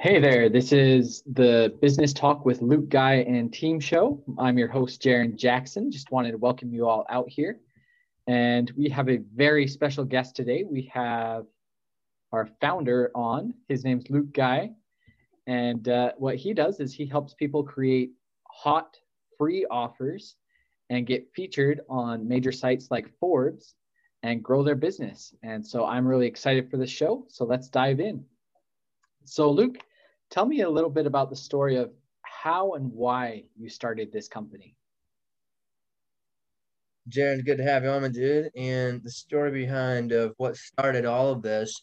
Hey there, this is the Business Talk with Luke Guy and Team Show. I'm your host, Jaron Jackson. Just wanted to welcome you all out here. And we have a very special guest today. We have our founder on. His name's Luke Guy. And uh, what he does is he helps people create hot, free offers and get featured on major sites like Forbes and grow their business. And so I'm really excited for this show. So let's dive in. So, Luke, Tell me a little bit about the story of how and why you started this company. Jaron, good to have you on, dude. And the story behind of what started all of this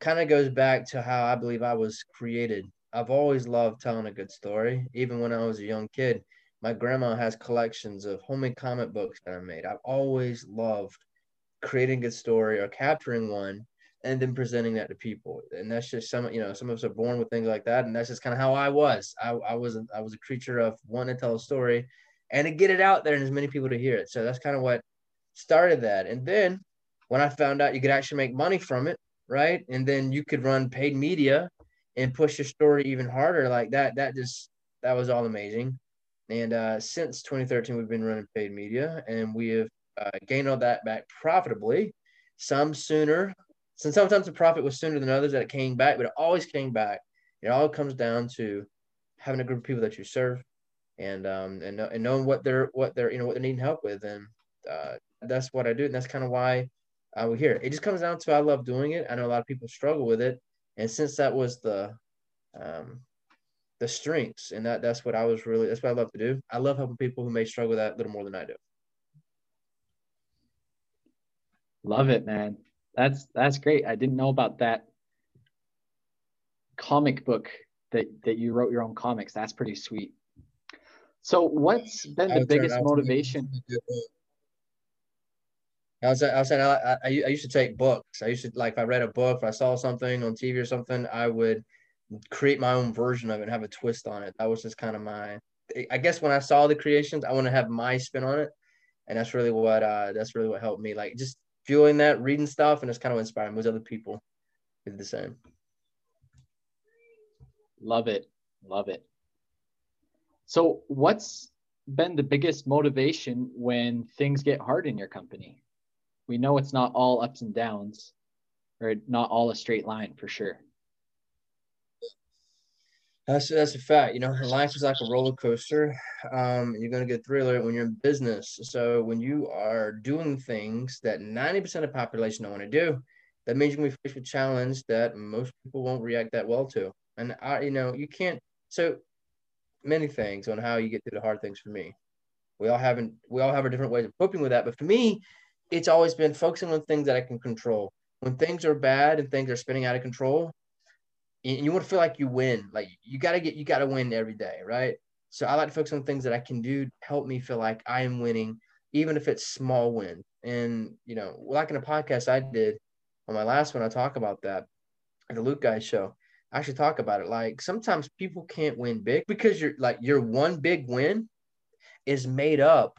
kind of goes back to how I believe I was created. I've always loved telling a good story, even when I was a young kid. My grandma has collections of homemade comic books that I made. I've always loved creating a story or capturing one and then presenting that to people. And that's just some, you know, some of us are born with things like that. And that's just kind of how I was. I, I was, I was a creature of wanting to tell a story and to get it out there and as many people to hear it. So that's kind of what started that. And then when I found out you could actually make money from it, right? And then you could run paid media and push your story even harder like that. That just, that was all amazing. And uh, since 2013, we've been running paid media and we have uh, gained all that back profitably, some sooner and sometimes the profit was sooner than others that it came back, but it always came back. It all comes down to having a group of people that you serve and um and, and knowing what they're what they're you know what they're needing help with and uh, that's what I do and that's kind of why uh, we're here. It just comes down to I love doing it. I know a lot of people struggle with it, and since that was the um, the strengths, and that that's what I was really that's what I love to do. I love helping people who may struggle with that a little more than I do. Love it, man. That's that's great. I didn't know about that comic book that that you wrote your own comics. That's pretty sweet. So, what's been the biggest motivation? I was, I was saying, I, I, I used to take books. I used to like if I read a book, if I saw something on TV or something, I would create my own version of it and have a twist on it. That was just kind of my. I guess when I saw the creations, I want to have my spin on it, and that's really what uh, that's really what helped me. Like just feeling that, reading stuff, and it's kind of inspiring. Was other people did the same. Love it. Love it. So, what's been the biggest motivation when things get hard in your company? We know it's not all ups and downs, or not all a straight line for sure. That's that's a fact. You know, life is like a roller coaster. Um, you're gonna get thriller when you're in business. So when you are doing things that 90% of the population don't want to do, that means you're gonna be faced with challenge that most people won't react that well to. And I, you know, you can't. So many things on how you get through the hard things for me. We all haven't. We all have our different ways of coping with that. But for me, it's always been focusing on things that I can control. When things are bad and things are spinning out of control, and you want to feel like you win. Like you gotta get you gotta win every day, right? So I like to focus on things that I can do help me feel like I am winning, even if it's small win. And you know, like in a podcast I did on my last one, I talk about that at the Luke Guy show. I actually talk about it. Like sometimes people can't win big because you're like your one big win is made up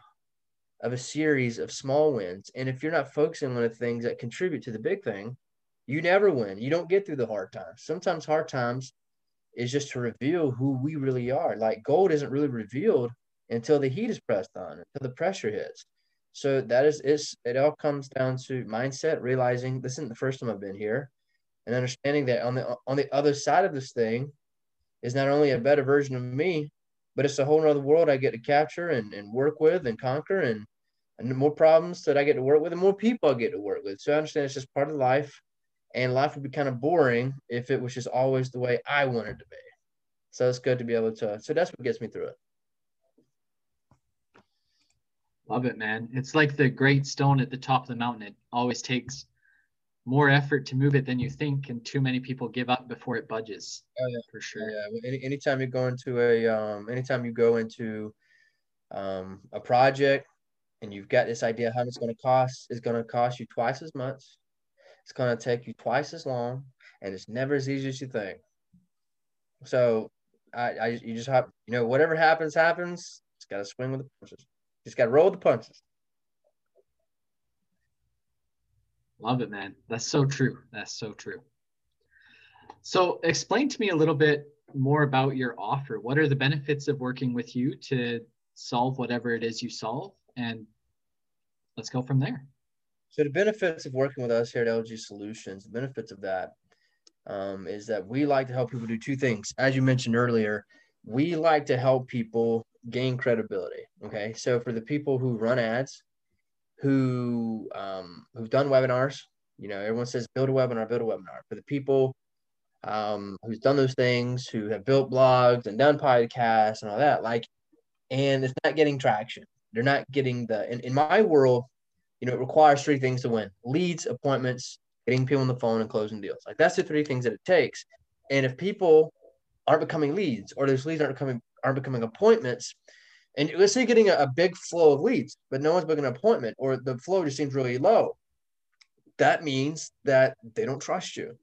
of a series of small wins. And if you're not focusing on the things that contribute to the big thing, you never win. You don't get through the hard times. Sometimes hard times is just to reveal who we really are. Like gold isn't really revealed until the heat is pressed on, until the pressure hits. So that is it's it all comes down to mindset, realizing this isn't the first time I've been here, and understanding that on the on the other side of this thing is not only a better version of me, but it's a whole other world I get to capture and, and work with and conquer and and more problems that I get to work with and more people I get to work with. So I understand it's just part of life and life would be kind of boring if it was just always the way I wanted to be. So it's good to be able to. So that's what gets me through it. Love it, man. It's like the great stone at the top of the mountain. It always takes more effort to move it than you think, and too many people give up before it budges. Oh yeah, for sure. Yeah. Any, anytime you go into a, um, anytime you go into um, a project, and you've got this idea how much it's going to cost, it's going to cost you twice as much it's going to take you twice as long, and it's never as easy as you think. So, I, I you just have, you know, whatever happens, happens. Just got to swing with the punches. Just got to roll the punches. Love it, man. That's so true. That's so true. So, explain to me a little bit more about your offer. What are the benefits of working with you to solve whatever it is you solve? And let's go from there. So the benefits of working with us here at LG Solutions, the benefits of that um, is that we like to help people do two things. As you mentioned earlier, we like to help people gain credibility. Okay, so for the people who run ads, who um, who've done webinars, you know, everyone says build a webinar, build a webinar. For the people um, who's done those things, who have built blogs and done podcasts and all that, like, and it's not getting traction. They're not getting the in, in my world you know, it requires three things to win leads, appointments, getting people on the phone and closing deals. Like that's the three things that it takes. And if people aren't becoming leads or those leads aren't becoming aren't becoming appointments, and let's say you're getting a, a big flow of leads, but no one's booking an appointment or the flow just seems really low, that means that they don't trust you.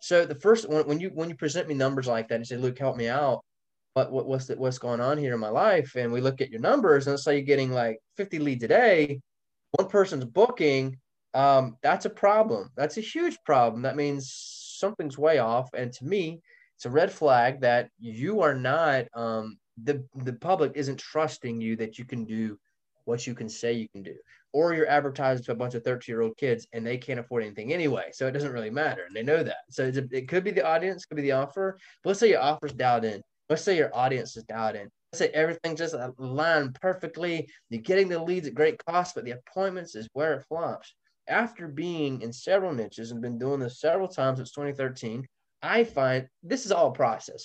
So the first when, when you when you present me numbers like that and say, Luke, help me out. What, what what's the, what's going on here in my life? And we look at your numbers and let's say you're getting like 50 leads a day one person's booking, um, that's a problem. That's a huge problem. That means something's way off. And to me, it's a red flag that you are not um, the the public isn't trusting you that you can do what you can say you can do. Or you're advertising to a bunch of 13 year old kids and they can't afford anything anyway. So it doesn't really matter. And they know that. So a, it could be the audience, could be the offer. But let's say your offer's dialed in. Let's say your audience is dialed in say everything just aligned perfectly. You're getting the leads at great cost, but the appointments is where it flops. After being in several niches and been doing this several times since 2013, I find this is all a process.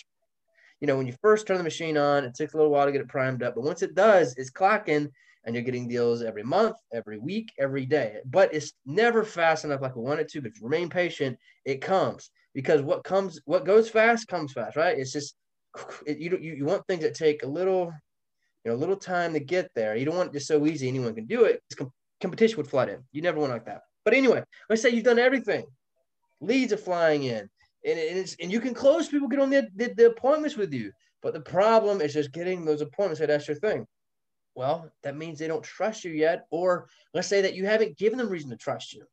You know, when you first turn the machine on, it takes a little while to get it primed up, but once it does, it's clocking and you're getting deals every month, every week, every day. But it's never fast enough like we want it to. But remain patient, it comes because what comes, what goes fast comes fast, right? It's just you, you you want things that take a little you know a little time to get there. You don't want it just so easy anyone can do it. Com- competition would flood in. You never want like that. But anyway let's say you've done everything. Leads are flying in. And, and, and you can close people get on the, the, the appointments with you. But the problem is just getting those appointments. That's your thing. Well that means they don't trust you yet. Or let's say that you haven't given them reason to trust you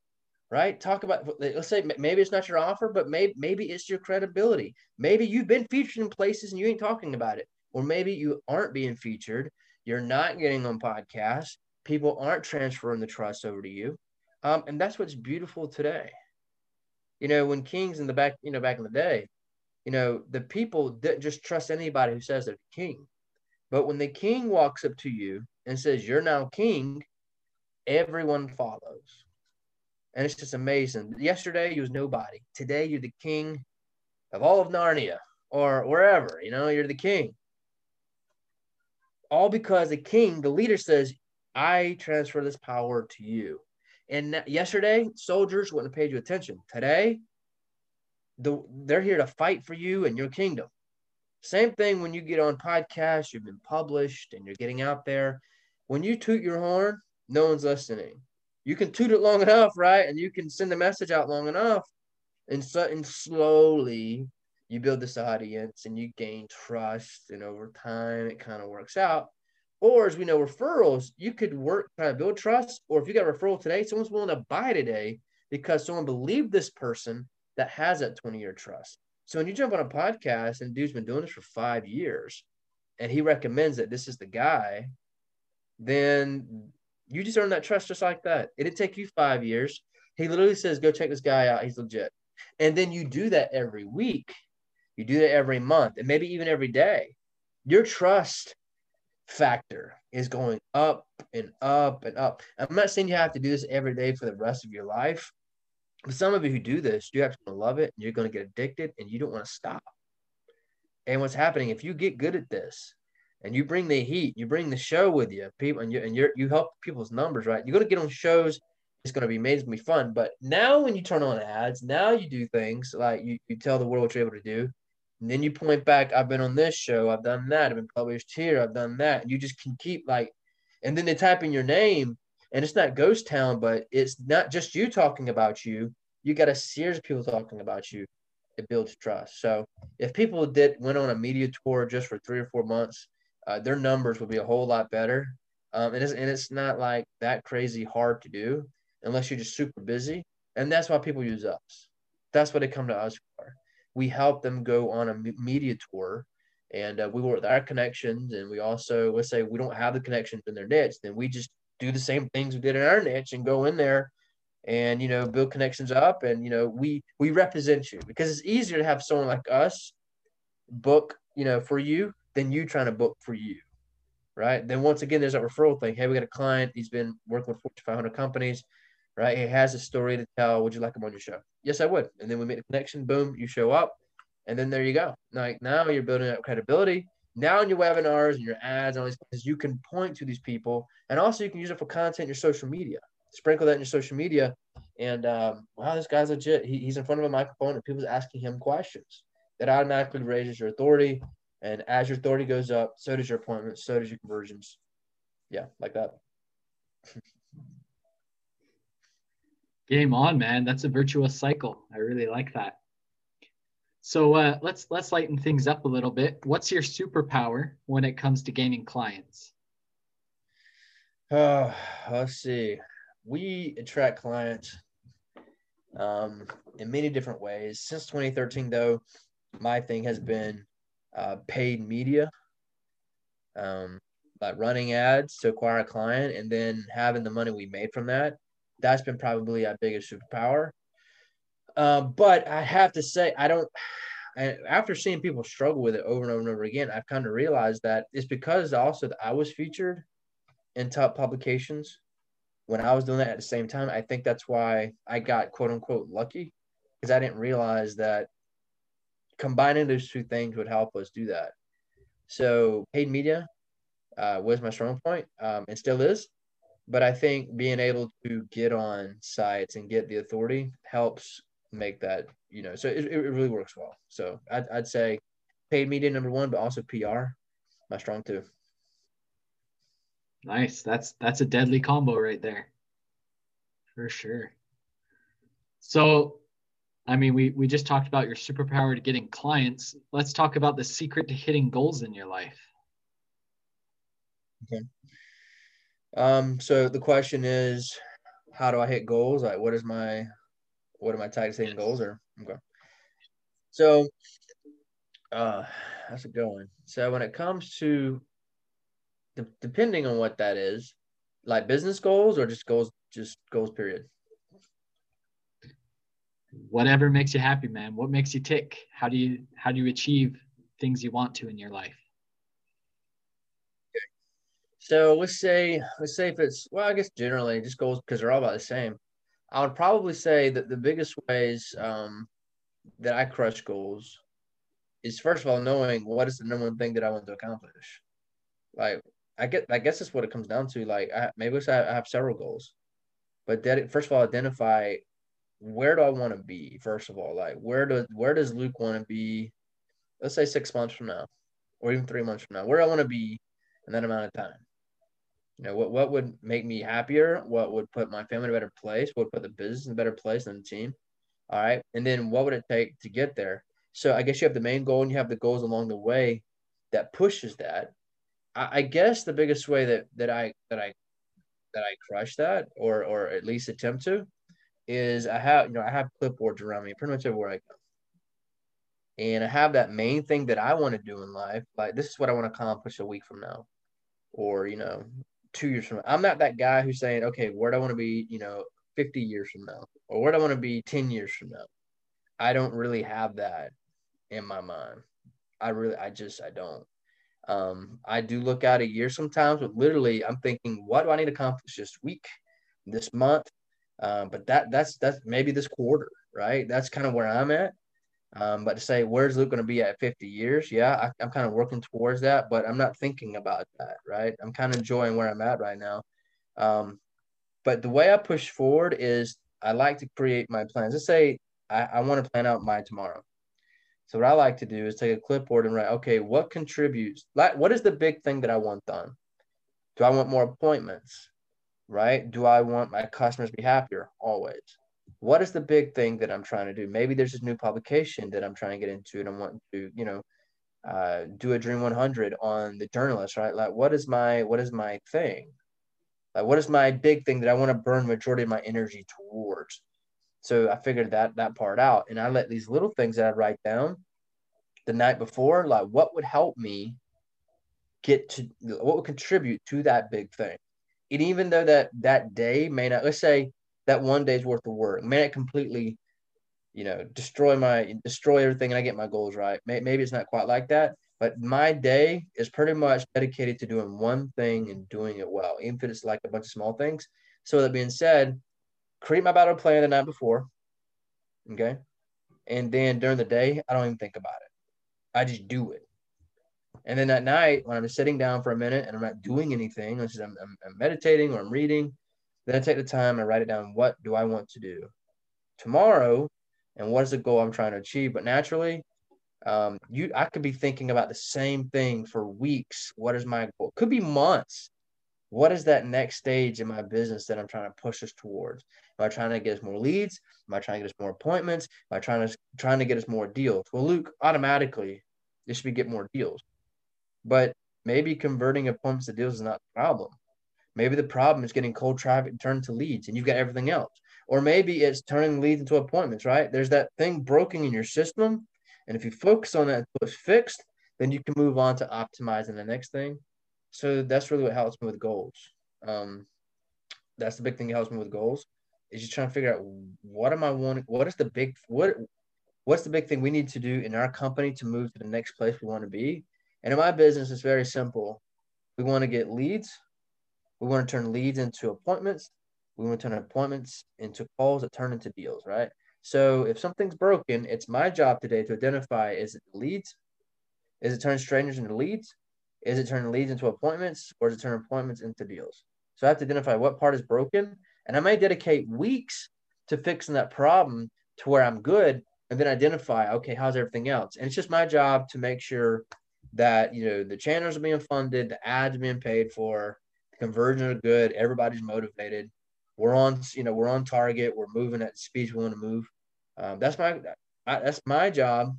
right? Talk about let's say maybe it's not your offer, but maybe maybe it's your credibility. Maybe you've been featured in places and you ain't talking about it, or maybe you aren't being featured. You're not getting on podcasts. People aren't transferring the trust over to you, um, and that's what's beautiful today. You know, when kings in the back, you know, back in the day, you know, the people didn't just trust anybody who says they're king. But when the king walks up to you and says, You're now king, everyone follows and it's just amazing. Yesterday you was nobody. Today you're the king of all of Narnia or wherever. You know, you're the king. All because the king, the leader says, "I transfer this power to you." And yesterday, soldiers wouldn't have paid you attention. Today, the, they're here to fight for you and your kingdom. Same thing when you get on podcasts, you've been published and you're getting out there. When you toot your horn, no one's listening you can toot it long enough, right? And you can send the message out long enough. And so and slowly you build this audience and you gain trust. And over time it kind of works out. Or as we know, referrals, you could work trying to build trust. Or if you got a referral today, someone's willing to buy today because someone believed this person that has that 20 year trust. So when you jump on a podcast and dude's been doing this for five years and he recommends that this is the guy, then you just earn that trust just like that. It'd take you five years. He literally says, go check this guy out. He's legit. And then you do that every week. You do that every month and maybe even every day. Your trust factor is going up and up and up. I'm not saying you have to do this every day for the rest of your life. But some of you who do this, you're actually going to love it and you're going to get addicted and you don't want to stop. And what's happening if you get good at this, and you bring the heat, you bring the show with you, people, and you and you you help people's numbers, right? You're gonna get on shows. It's gonna be amazing, gonna be fun. But now, when you turn on ads, now you do things like you, you tell the world what you're able to do, and then you point back. I've been on this show. I've done that. I've been published here. I've done that. And you just can keep like, and then they type in your name, and it's not ghost town, but it's not just you talking about you. You got a series of people talking about you. It builds trust. So if people did went on a media tour just for three or four months uh, their numbers would be a whole lot better. Um, and, it's, and it's not like that crazy hard to do unless you're just super busy. And that's why people use us. That's what they come to us for. we help them go on a media tour and uh, we work with our connections and we also let's say we don't have the connections in their niche then we just do the same things we did in our niche and go in there and you know build connections up and you know we we represent you because it's easier to have someone like us book you know for you than you trying to book for you right? Then once again there's that referral thing. Hey we got a client. He's been working with Fortune 500 companies right? He has a story to tell. Would you like him on your show? Yes i would. And then we make the connection. Boom you show up. And then there you go. Like now you're building up credibility. Now in your webinars and your ads and all these places you can point to these people. And also you can use it for content in your social media. Sprinkle that in your social media. And um, wow, this guy's legit. He, he's in front of a microphone and people's asking him questions. That automatically raises your authority. And as your authority goes up, so does your appointments, so does your conversions. Yeah, like that. Game on, man. That's a virtuous cycle. I really like that. So uh, let's let's lighten things up a little bit. What's your superpower when it comes to gaining clients? Uh, let's see we attract clients um, in many different ways. Since 2013, though, my thing has been uh, paid media, um, like running ads to acquire a client and then having the money we made from that. That's been probably our biggest superpower. Um, but I have to say, I don't. after seeing people struggle with it over and over and over again, I've kind of realized that it's because also that I was featured in top publications when I was doing that at the same time, I think that's why I got quote unquote lucky because I didn't realize that combining those two things would help us do that. So paid media uh, was my strong point um, and still is. But I think being able to get on sites and get the authority helps make that, you know, so it, it really works well. So I'd, I'd say paid media number one, but also PR, my strong two. Nice. That's that's a deadly combo right there. For sure. So, I mean, we we just talked about your superpower to getting clients. Let's talk about the secret to hitting goals in your life. Okay. Um, so the question is, how do I hit goals? Like, what is my, what are my tactics hitting goals? Or okay. So, uh, how's it going? So when it comes to de- depending on what that is, like business goals or just goals, just goals, period. Whatever makes you happy, man. What makes you tick? How do you how do you achieve things you want to in your life? So let's say let's say if it's well, I guess generally just goals because they're all about the same. I would probably say that the biggest ways um, that I crush goals is first of all knowing what is the number one thing that I want to accomplish. Like I get I guess that's what it comes down to. Like I, maybe I have several goals, but that first of all identify where do I want to be. First of all, like where does where does Luke want to be? Let's say six months from now, or even three months from now. Where I want to be in that amount of time. You know what what would make me happier? What would put my family in a better place? What would put the business in a better place than the team? All right, and then what would it take to get there? So I guess you have the main goal and you have the goals along the way that pushes that I, guess the biggest way that that I that I that I crush that or or at least attempt to is I have you know I have clipboards around me pretty much everywhere I go. And I have that main thing that I want to do in life. Like this is what I want to accomplish a week from now. Or, you know, two years from now. I'm not that guy who's saying, okay, where do I want to be, you know, 50 years from now? Or where do I want to be 10 years from now? I don't really have that in my mind. I really I just I don't. Um, I do look out a year sometimes, but literally I'm thinking, what do I need to accomplish this week, this month? Uh, but that that's that's maybe this quarter, right? That's kind of where I'm at. Um, but to say where's Luke going to be at 50 years? Yeah, I, am kind of working towards that, but I'm not thinking about that, right? I'm kind of enjoying where I'm at right now. Um, but the way I push forward is I like to create my plans. Let's say I, I want to plan out my tomorrow. So what I like to do is take a clipboard and write, okay, what contributes? Like, what is the big thing that I want done? Do I want more appointments? Right? Do I want my customers to be happier? Always. What is the big thing that I'm trying to do? Maybe there's this new publication that I'm trying to get into and I want to, you know, uh, do a Dream 100 on the journalist, right? Like, what is my what is my thing? Like, what is my big thing that I want to burn majority of my energy towards? So I figured that that part out, and I let these little things that I write down the night before, like what would help me get to what would contribute to that big thing. And even though that that day may not, let's say that one day's worth of work may not completely, you know, destroy my destroy everything and I get my goals right. Maybe it's not quite like that, but my day is pretty much dedicated to doing one thing and doing it well, even if it's like a bunch of small things. So that being said, create my battle plan the night before. Okay. And then during the day, I don't even think about it. I just do it. And then at night, when I'm sitting down for a minute and I'm not doing anything, I'm, I'm, I'm meditating or I'm reading, then I take the time and write it down. What do I want to do tomorrow? And what is the goal I'm trying to achieve? But naturally, um, you I could be thinking about the same thing for weeks. What is my goal? Could be months what is that next stage in my business that I'm trying to push us towards? Am I trying to get us more leads? Am I trying to get us more appointments? Am I trying to trying to get us more deals? Well, Luke, automatically, this should be get more deals. But maybe converting appointments to deals is not the problem. Maybe the problem is getting cold traffic turned to leads and you've got everything else. Or maybe it's turning leads into appointments, right? There's that thing broken in your system. And if you focus on that until it's fixed, then you can move on to optimizing the next thing so that's really what helps me with goals. Um, that's the big thing that helps me with goals is just trying to figure out what am I wanting, what is the big what what's the big thing we need to do in our company to move to the next place we want to be. And in my business, it's very simple. We want to get leads. We want to turn leads into appointments. We want to turn appointments into calls that turn into deals, right? So if something's broken, it's my job today to identify is it leads? Is it turning strangers into leads? Is it turning leads into appointments or is it turning appointments into deals? So I have to identify what part is broken. And I may dedicate weeks to fixing that problem to where I'm good and then identify, okay, how's everything else? And it's just my job to make sure that, you know, the channels are being funded, the ads being paid for, the conversions are good, everybody's motivated. We're on, you know, we're on target. We're moving at the speed we want to move. Um, that's my, I, that's my job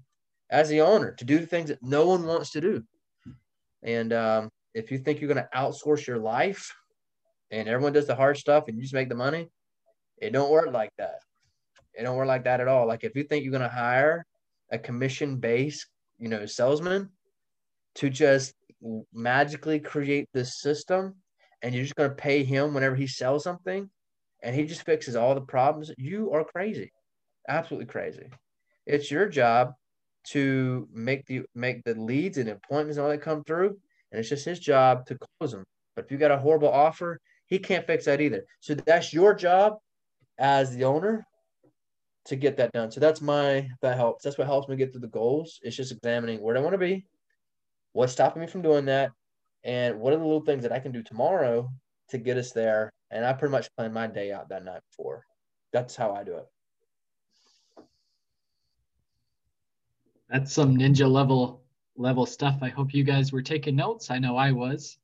as the owner to do the things that no one wants to do. And um, if you think you're going to outsource your life and everyone does the hard stuff and you just make the money, it don't work like that. It don't work like that at all. Like if you think you're going to hire a commission based, you know, salesman to just magically create this system and you're just going to pay him whenever he sells something and he just fixes all the problems, you are crazy. Absolutely crazy. It's your job to make the make the leads and appointments and all that come through, and it's just his job to close them. But if you got a horrible offer, he can't fix that either. So that's your job as the owner to get that done. So that's my that helps. That's what helps me get through the goals. It's just examining where do I want to be, what's stopping me from doing that, and what are the little things that I can do tomorrow to get us there. And I pretty much plan my day out that night before. That's how I do it. that's some ninja level level stuff. I hope you guys were taking notes. I know I was.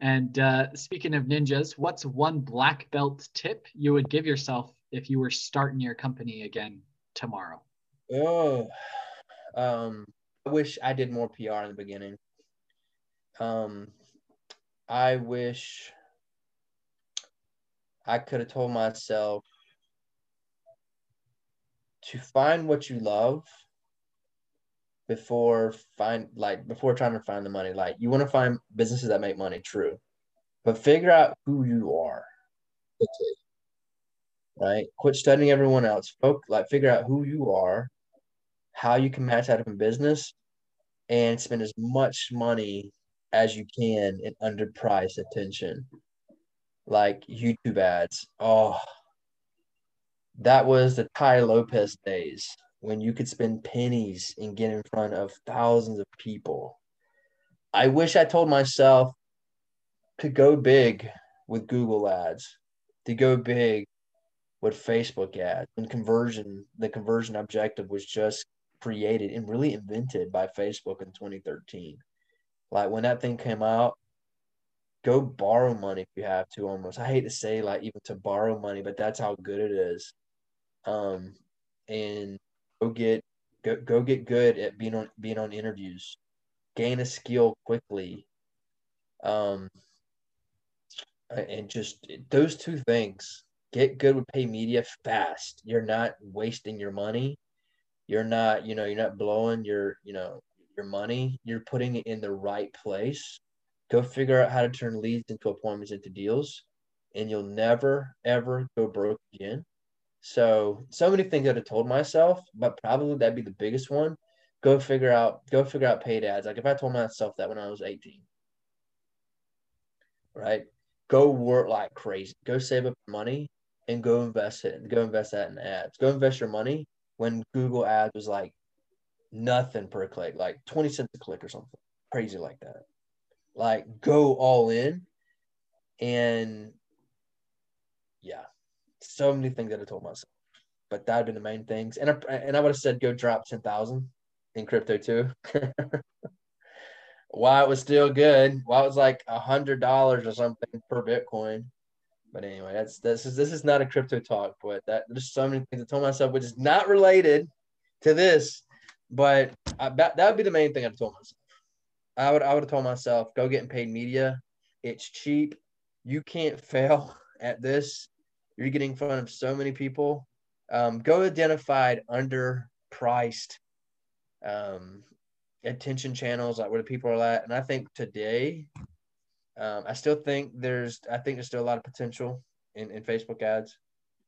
And uh, speaking of ninjas, what's one black belt tip you would give yourself if you were starting your company again tomorrow? Oh, um, wish I did more PR in the beginning. Um, I wish I could have told myself to find what you love before find like before trying to find the money. Like you want to find businesses that make money, true, but figure out who you are. Right? Quit studying everyone else. Folk, like figure out who you are, how you can match that up in business, and spend as much money as you can in underpriced attention. Like YouTube ads. Oh, that was the Tai Lopez days when you could spend pennies and get in front of thousands of people. I wish I told myself to go big with Google ads, to go big with Facebook ads. And conversion, the conversion objective was just created and really invented by Facebook in 2013. Like when that thing came out, go borrow money if you have to almost. I hate to say like even to borrow money, but that's how good it is. Um, and go get go, go get good at being on being on interviews gain a skill quickly um and just those two things get good with pay media fast. You're not wasting your money. You're not, you know, you're not blowing your, you know, your money. You're putting it in the right place. Go figure out how to turn leads into appointments into deals, and you'll never ever go broke again. So, so many things that I told myself, but probably that'd be the biggest one. Go figure out, go figure out paid ads. Like if I told myself that when I was 18, right? Go work like crazy. Go save up money and go invest it. Go invest that in ads. Go invest your money when Google ads was like nothing per click, like 20 cents a click or something crazy like that. Like go all in. And yeah, so many things that I told myself, but that'd been the main things. And I, and I would have said go drop 10,000 in crypto too. Why it was still good. Why it was like a hundred dollars or something per Bitcoin. But anyway, that's this is this is not a crypto talk, but that there's so many things I told myself which is not related to this. But I, that would be the main thing I've told myself. I would I would have told myself, go getting paid media. It's cheap. You can't fail at this. You're getting in front of so many people. Um, go identified underpriced um, attention channels, like where the people are at. And I think today, um, I still think there's, I think there's still a lot of potential in, in Facebook ads.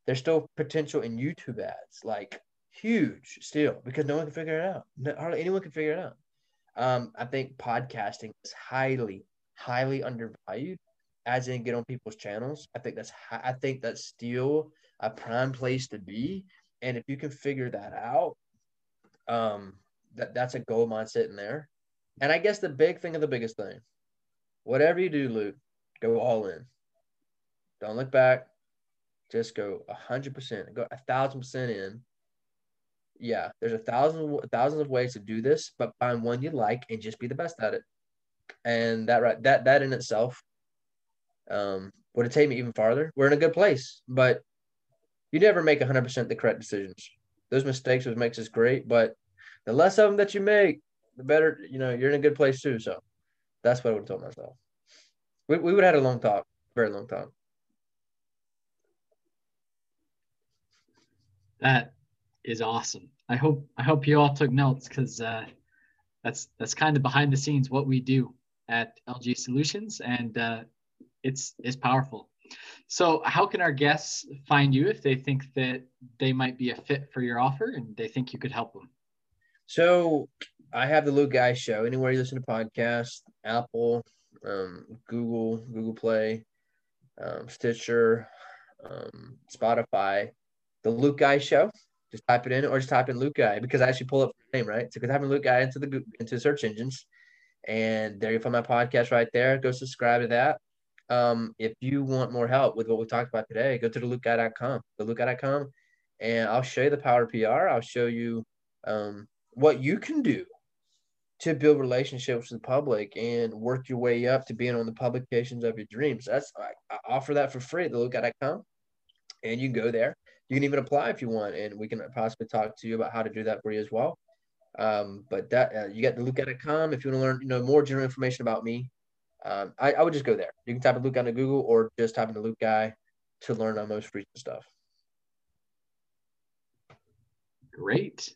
There's still potential in YouTube ads, like huge still, because no one can figure it out. No, hardly anyone can figure it out. Um, I think podcasting is highly, highly undervalued, as in get on people's channels. I think that's, I think that's still a prime place to be. And if you can figure that out, um, that that's a gold mine sitting there. And I guess the big thing of the biggest thing, whatever you do, Luke, go all in. Don't look back. Just go hundred percent. Go a thousand percent in. Yeah, there's a thousand thousands of ways to do this, but find one you like and just be the best at it. And that right that that in itself um would it take me even farther? We're in a good place, but you never make 100% the correct decisions. Those mistakes, what makes us great, but the less of them that you make, the better, you know, you're in a good place too. So that's what I would have told myself. We, we would have had a long talk, very long talk. That is awesome. I hope I hope you all took notes because uh, that's that's kind of behind the scenes what we do at LG Solutions, and uh, it's it's powerful. So, how can our guests find you if they think that they might be a fit for your offer and they think you could help them? So I have the Luke Guy Show. Anywhere you listen to podcasts, Apple, um, Google, Google Play, um, Stitcher, um, Spotify, the Luke Guy Show. Just type it in, or just type in Luke Guy because I actually pull up the name right. So because in Luke Guy into the into search engines, and there you find my podcast right there. Go subscribe to that. Um, if you want more help with what we talked about today, go to the lukeguy.com, the lukeguy.com, and I'll show you the power PR. I'll show you um, what you can do to build relationships with the public and work your way up to being on the publications of your dreams. That's I, I offer that for free at the lukeguy.com. And you can go there. You can even apply if you want, and we can possibly talk to you about how to do that for you as well. Um, but that uh, you got the lukeguy.com if you want to learn, you know, more general information about me. Um, I, I would just go there. You can type in Luke into Google or just type in the Luke guy to learn our most recent stuff. Great.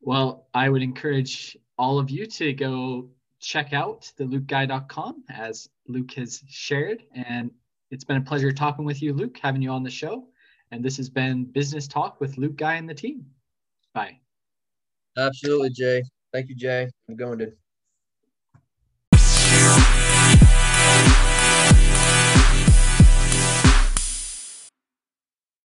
Well, I would encourage all of you to go check out the lukeguy.com as Luke has shared. And it's been a pleasure talking with you, Luke, having you on the show. And this has been Business Talk with Luke Guy and the team. Bye. Absolutely, Jay. Thank you, Jay. I'm going to.